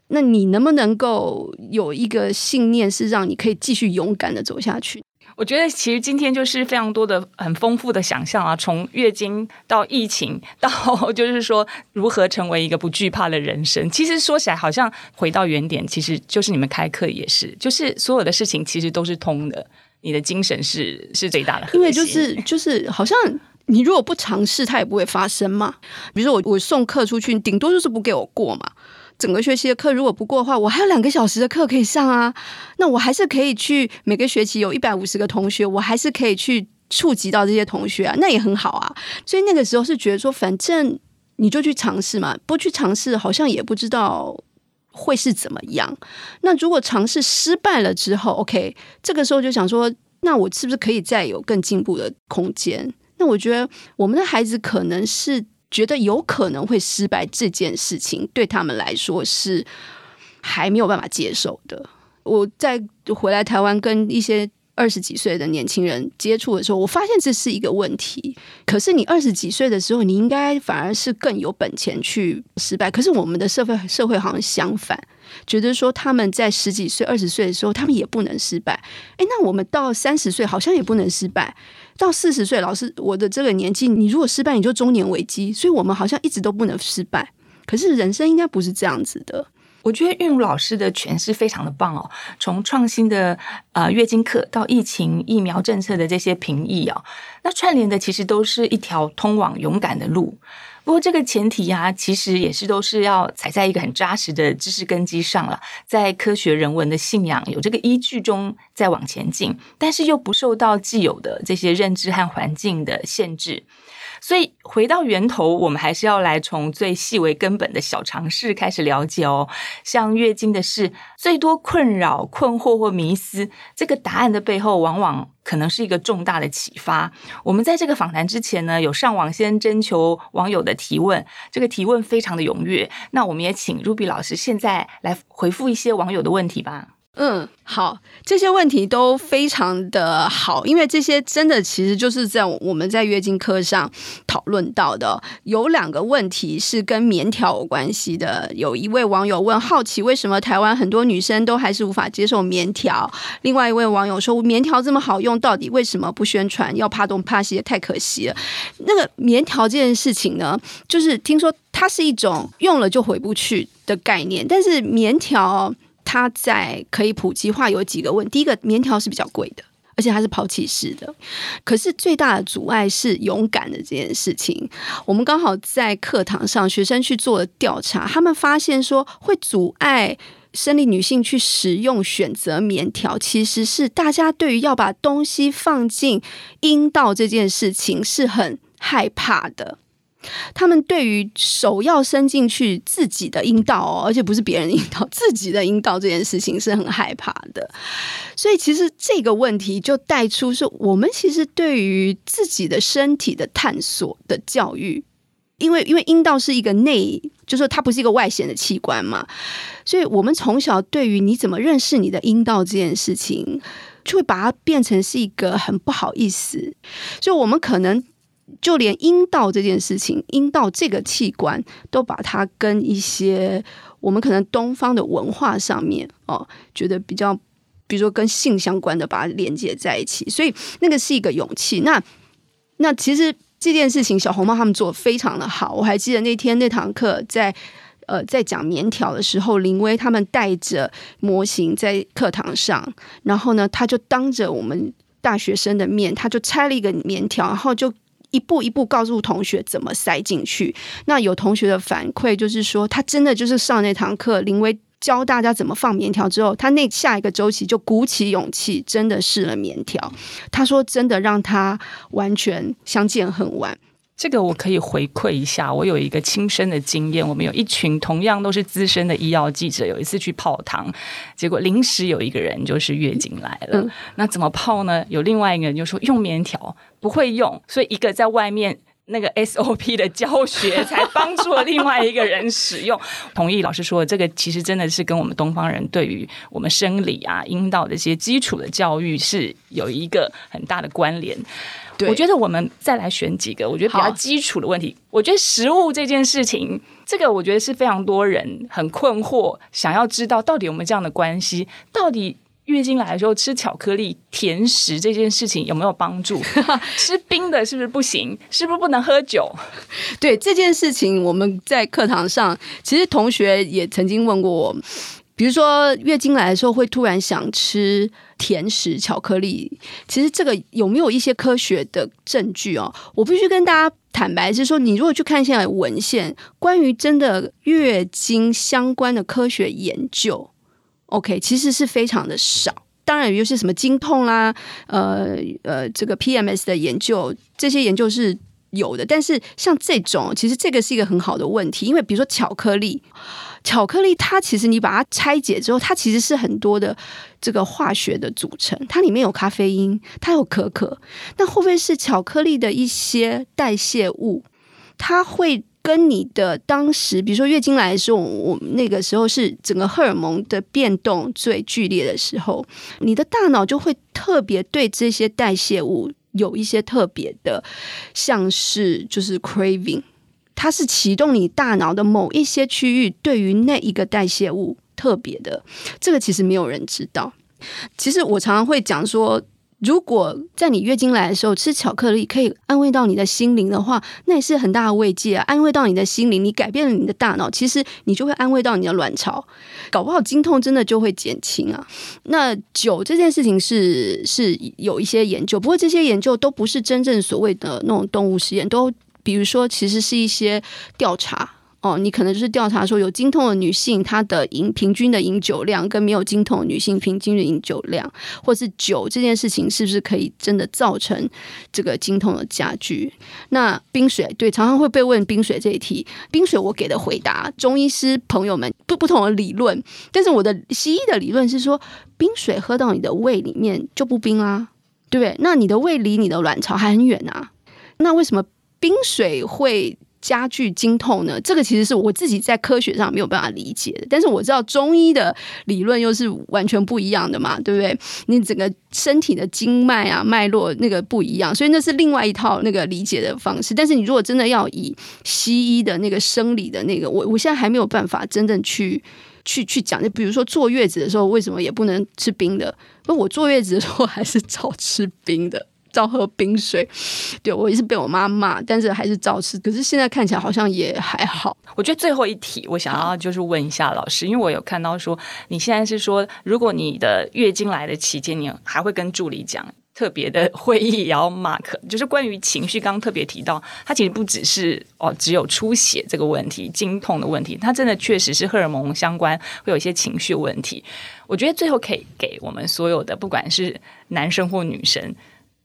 那你能不能够有一个信念，是让你可以继续勇敢的走下去？我觉得其实今天就是非常多的很丰富的想象啊，从月经到疫情，到 [LAUGHS] 就是说如何成为一个不惧怕的人生。其实说起来好像回到原点，其实就是你们开课也是，就是所有的事情其实都是通的。你的精神是是最大的，因为就是就是好像你如果不尝试，它也不会发生嘛。比如说我我送课出去，顶多就是不给我过嘛。整个学期的课如果不过的话，我还有两个小时的课可以上啊。那我还是可以去每个学期有一百五十个同学，我还是可以去触及到这些同学啊，那也很好啊。所以那个时候是觉得说，反正你就去尝试嘛，不去尝试好像也不知道会是怎么样。那如果尝试失败了之后，OK，这个时候就想说，那我是不是可以再有更进步的空间？那我觉得我们的孩子可能是。觉得有可能会失败这件事情，对他们来说是还没有办法接受的。我在回来台湾跟一些。二十几岁的年轻人接触的时候，我发现这是一个问题。可是你二十几岁的时候，你应该反而是更有本钱去失败。可是我们的社会社会好像相反，觉得说他们在十几岁、二十岁的时候，他们也不能失败。诶，那我们到三十岁好像也不能失败。到四十岁，老师，我的这个年纪，你如果失败，你就中年危机。所以我们好像一直都不能失败。可是人生应该不是这样子的。我觉得韵如老师的诠释非常的棒哦，从创新的呃月经课到疫情疫苗政策的这些评议哦，那串联的其实都是一条通往勇敢的路。不过这个前提呀，其实也是都是要踩在一个很扎实的知识根基上了，在科学人文的信仰有这个依据中再往前进，但是又不受到既有的这些认知和环境的限制。所以回到源头，我们还是要来从最细微根本的小常识开始了解哦。像月经的事，最多困扰、困惑或迷思，这个答案的背后，往往可能是一个重大的启发。我们在这个访谈之前呢，有上网先征求网友的提问，这个提问非常的踊跃。那我们也请 Ruby 老师现在来回复一些网友的问题吧。嗯，好，这些问题都非常的好，因为这些真的其实就是在我们在月经课上讨论到的。有两个问题是跟棉条有关系的。有一位网友问，好奇为什么台湾很多女生都还是无法接受棉条？另外一位网友说，棉条这么好用，到底为什么不宣传？要怕东怕西，太可惜了。那个棉条这件事情呢，就是听说它是一种用了就回不去的概念，但是棉条。它在可以普及化有几个问，第一个棉条是比较贵的，而且它是抛弃式的。可是最大的阻碍是勇敢的这件事情。我们刚好在课堂上，学生去做了调查，他们发现说会阻碍生理女性去使用选择棉条，其实是大家对于要把东西放进阴道这件事情是很害怕的。他们对于手要伸进去自己的阴道哦，而且不是别人阴道，自己的阴道这件事情是很害怕的。所以其实这个问题就带出是我们其实对于自己的身体的探索的教育，因为因为阴道是一个内，就是它不是一个外显的器官嘛，所以我们从小对于你怎么认识你的阴道这件事情，就会把它变成是一个很不好意思，所以我们可能。就连阴道这件事情，阴道这个器官都把它跟一些我们可能东方的文化上面哦，觉得比较，比如说跟性相关的，把它连接在一起。所以那个是一个勇气。那那其实这件事情，小红帽他们做的非常的好。我还记得那天那堂课在呃在讲棉条的时候，林威他们带着模型在课堂上，然后呢，他就当着我们大学生的面，他就拆了一个棉条，然后就。一步一步告诉同学怎么塞进去。那有同学的反馈就是说，他真的就是上那堂课，林威教大家怎么放棉条之后，他那下一个周期就鼓起勇气，真的试了棉条。他说，真的让他完全相见恨晚。这个我可以回馈一下，我有一个亲身的经验。我们有一群同样都是资深的医药记者，有一次去泡汤，结果临时有一个人就是月经来了。那怎么泡呢？有另外一个人就说用棉条不会用，所以一个在外面那个 SOP 的教学才帮助了另外一个人使用。[LAUGHS] 同意老师说，这个其实真的是跟我们东方人对于我们生理啊、阴道的一些基础的教育是有一个很大的关联。我觉得我们再来选几个，我觉得比较基础的问题。我觉得食物这件事情，这个我觉得是非常多人很困惑，想要知道到底有没有这样的关系？到底月经来的时候吃巧克力、甜食这件事情有没有帮助？[LAUGHS] 吃冰的是不是不行？是不是不能喝酒？对这件事情，我们在课堂上，其实同学也曾经问过我。比如说月经来的时候会突然想吃甜食、巧克力，其实这个有没有一些科学的证据哦？我必须跟大家坦白是说，你如果去看现在文献，关于真的月经相关的科学研究，OK，其实是非常的少。当然，有些什么经痛啦，呃呃，这个 PMS 的研究，这些研究是有的。但是像这种，其实这个是一个很好的问题，因为比如说巧克力。巧克力它其实你把它拆解之后，它其实是很多的这个化学的组成，它里面有咖啡因，它有可可。那会不会是巧克力的一些代谢物？它会跟你的当时，比如说月经来的时候，我那个时候是整个荷尔蒙的变动最剧烈的时候，你的大脑就会特别对这些代谢物有一些特别的，像是就是 craving。它是启动你大脑的某一些区域，对于那一个代谢物特别的，这个其实没有人知道。其实我常常会讲说，如果在你月经来的时候吃巧克力可以安慰到你的心灵的话，那也是很大的慰藉啊！安慰到你的心灵，你改变了你的大脑，其实你就会安慰到你的卵巢，搞不好经痛真的就会减轻啊。那酒这件事情是是有一些研究，不过这些研究都不是真正所谓的那种动物实验，都。比如说，其实是一些调查哦，你可能就是调查说，有经痛的女性，她的饮平均的饮酒量跟没有经痛的女性平均的饮酒量，或是酒这件事情是不是可以真的造成这个经痛的加剧？那冰水对，常常会被问冰水这一题。冰水我给的回答，中医师朋友们不不同的理论，但是我的西医的理论是说，冰水喝到你的胃里面就不冰啦，对不对？那你的胃离你的卵巢还很远啊，那为什么？冰水会加剧经痛呢？这个其实是我自己在科学上没有办法理解的。但是我知道中医的理论又是完全不一样的嘛，对不对？你整个身体的经脉啊、脉络那个不一样，所以那是另外一套那个理解的方式。但是你如果真的要以西医的那个生理的那个，我我现在还没有办法真正去去去讲。就比如说坐月子的时候，为什么也不能吃冰的？[LAUGHS] 那我坐月子的时候还是 [LAUGHS] 照吃冰的。照喝冰水，对我也是被我妈骂，但是还是照吃。可是现在看起来好像也还好。我觉得最后一题，我想要就是问一下老师，因为我有看到说你现在是说，如果你的月经来的期间，你还会跟助理讲特别的会议也要 mark，就是关于情绪。刚刚特别提到，它其实不只是哦，只有出血这个问题、经痛的问题，它真的确实是荷尔蒙相关，会有一些情绪问题。我觉得最后可以给我们所有的，不管是男生或女生。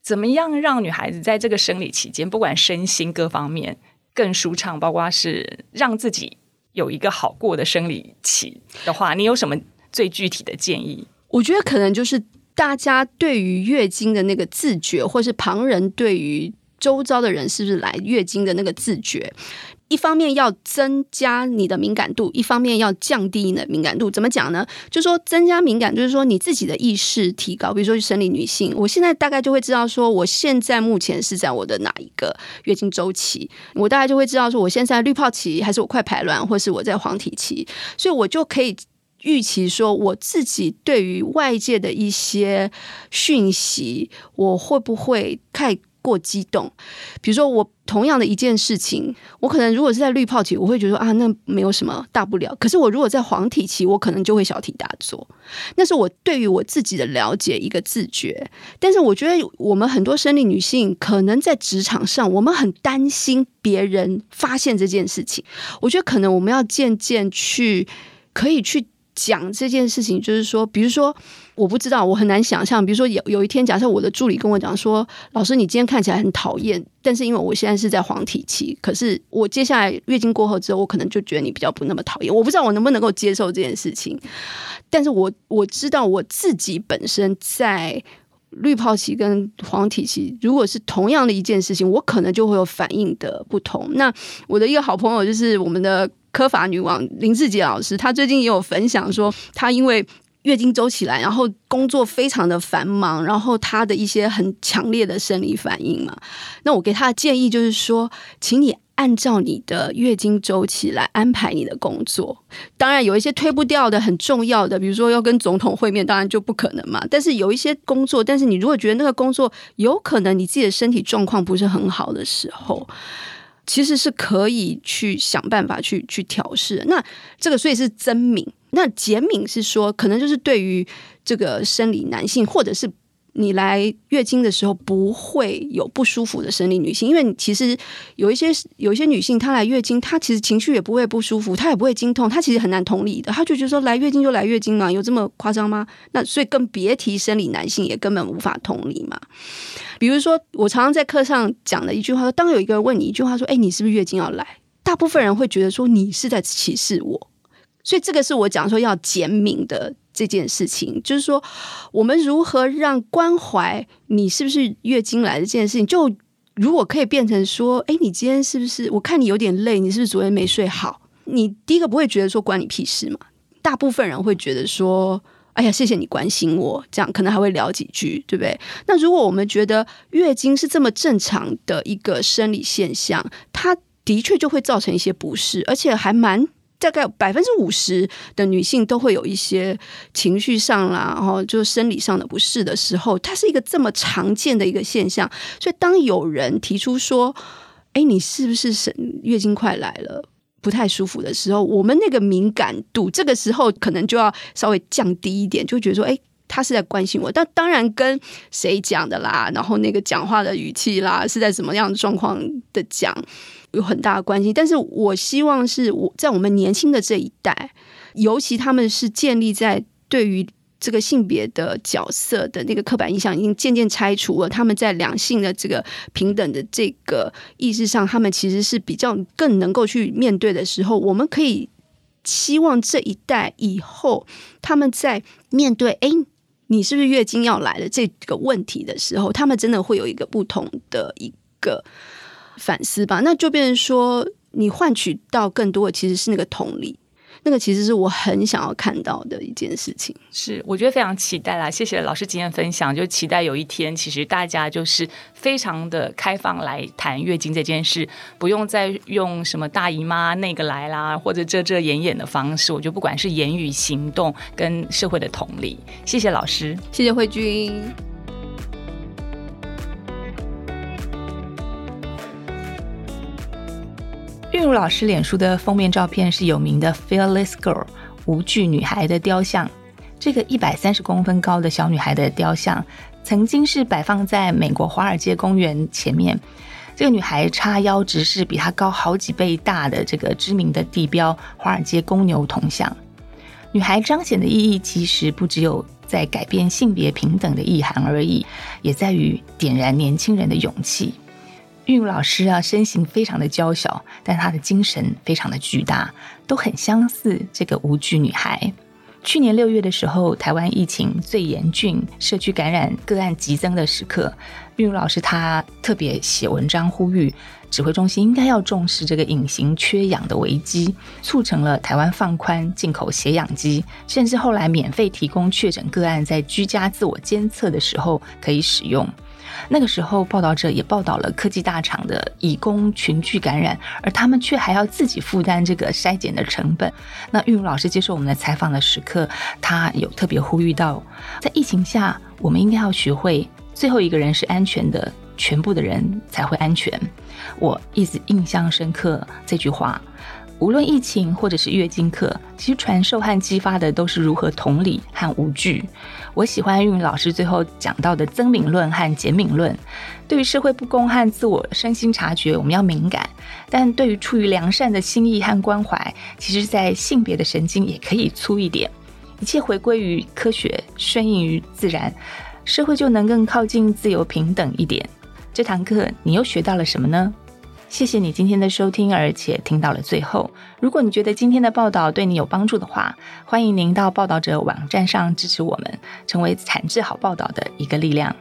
怎么样让女孩子在这个生理期间，不管身心各方面更舒畅，包括是让自己有一个好过的生理期的话，你有什么最具体的建议？我觉得可能就是大家对于月经的那个自觉，或是旁人对于周遭的人是不是来月经的那个自觉。一方面要增加你的敏感度，一方面要降低你的敏感度。怎么讲呢？就说增加敏感，就是说你自己的意识提高。比如说生理女性，我现在大概就会知道说，我现在目前是在我的哪一个月经周期，我大概就会知道说，我现在滤泡期还是我快排卵，或是我在黄体期，所以我就可以预期说，我自己对于外界的一些讯息，我会不会太。过激动，比如说我同样的一件事情，我可能如果是在滤泡期，我会觉得啊，那没有什么大不了。可是我如果在黄体期，我可能就会小题大做。那是我对于我自己的了解一个自觉。但是我觉得我们很多生理女性，可能在职场上，我们很担心别人发现这件事情。我觉得可能我们要渐渐去，可以去讲这件事情，就是说，比如说，我不知道，我很难想象，比如说有有一天，假设我的助理跟我讲说，老师，你今天看起来很讨厌，但是因为我现在是在黄体期，可是我接下来月经过后之后，我可能就觉得你比较不那么讨厌，我不知道我能不能够接受这件事情，但是我我知道我自己本身在绿泡期跟黄体期，如果是同样的一件事情，我可能就会有反应的不同。那我的一个好朋友就是我们的。科法女王林志杰老师，她最近也有分享说，她因为月经周起来，然后工作非常的繁忙，然后她的一些很强烈的生理反应嘛。那我给她的建议就是说，请你按照你的月经周期来安排你的工作。当然有一些推不掉的很重要的，比如说要跟总统会面，当然就不可能嘛。但是有一些工作，但是你如果觉得那个工作有可能你自己的身体状况不是很好的时候。其实是可以去想办法去去调试。那这个所以是增敏，那减敏是说可能就是对于这个生理男性，或者是你来月经的时候不会有不舒服的生理女性，因为其实有一些有一些女性她来月经，她其实情绪也不会不舒服，她也不会经痛，她其实很难同理的，她就觉得说来月经就来月经嘛，有这么夸张吗？那所以更别提生理男性也根本无法同理嘛。比如说，我常常在课上讲的一句话说：当有一个人问你一句话说：“哎，你是不是月经要来？”大部分人会觉得说你是在歧视我，所以这个是我讲说要减敏的这件事情，就是说我们如何让关怀你是不是月经来的这件事情，就如果可以变成说：“哎，你今天是不是？我看你有点累，你是不是昨天没睡好？”你第一个不会觉得说关你屁事嘛？大部分人会觉得说。哎呀，谢谢你关心我，这样可能还会聊几句，对不对？那如果我们觉得月经是这么正常的一个生理现象，它的确就会造成一些不适，而且还蛮大概百分之五十的女性都会有一些情绪上啦，然后就生理上的不适的时候，它是一个这么常见的一个现象。所以当有人提出说：“哎，你是不是生月经快来了？”不太舒服的时候，我们那个敏感度，这个时候可能就要稍微降低一点，就觉得说，哎，他是在关心我。但当然跟谁讲的啦，然后那个讲话的语气啦，是在什么样的状况的讲，有很大的关系。但是我希望是我在我们年轻的这一代，尤其他们是建立在对于。这个性别的角色的那个刻板印象已经渐渐拆除了，他们在两性的这个平等的这个意识上，他们其实是比较更能够去面对的时候，我们可以希望这一代以后他们在面对“哎，你是不是月经要来了”这个问题的时候，他们真的会有一个不同的一个反思吧？那就变成说，你换取到更多的其实是那个同理。那个其实是我很想要看到的一件事情，是我觉得非常期待啦。谢谢老师今天分享，就期待有一天，其实大家就是非常的开放来谈月经这件事，不用再用什么大姨妈那个来啦，或者遮遮掩掩的方式。我觉得不管是言语、行动跟社会的同理，谢谢老师，谢谢慧君。韵如老师脸书的封面照片是有名的 Fearless Girl 无惧女孩的雕像。这个一百三十公分高的小女孩的雕像，曾经是摆放在美国华尔街公园前面。这个女孩叉腰直视比她高好几倍大的这个知名的地标华尔街公牛铜像。女孩彰显的意义，其实不只有在改变性别平等的意涵而已，也在于点燃年轻人的勇气。韵如老师啊，身形非常的娇小，但她的精神非常的巨大，都很相似这个无惧女孩。去年六月的时候，台湾疫情最严峻，社区感染个案急增的时刻，韵如老师她特别写文章呼吁，指挥中心应该要重视这个隐形缺氧的危机，促成了台湾放宽进口血氧机，甚至后来免费提供确诊个案在居家自我监测的时候可以使用。那个时候，报道者也报道了科技大厂的乙工群聚感染，而他们却还要自己负担这个筛检的成本。那玉茹老师接受我们的采访的时刻，他有特别呼吁到，在疫情下，我们应该要学会，最后一个人是安全的，全部的人才会安全。我一直印象深刻这句话。无论疫情或者是月经课，其实传授和激发的都是如何同理和无惧。我喜欢韵老师最后讲到的增敏论和减敏论。对于社会不公和自我身心察觉，我们要敏感；但对于出于良善的心意和关怀，其实，在性别的神经也可以粗一点。一切回归于科学，顺应于自然，社会就能更靠近自由平等一点。这堂课你又学到了什么呢？谢谢你今天的收听，而且听到了最后。如果你觉得今天的报道对你有帮助的话，欢迎您到报道者网站上支持我们，成为产制好报道的一个力量。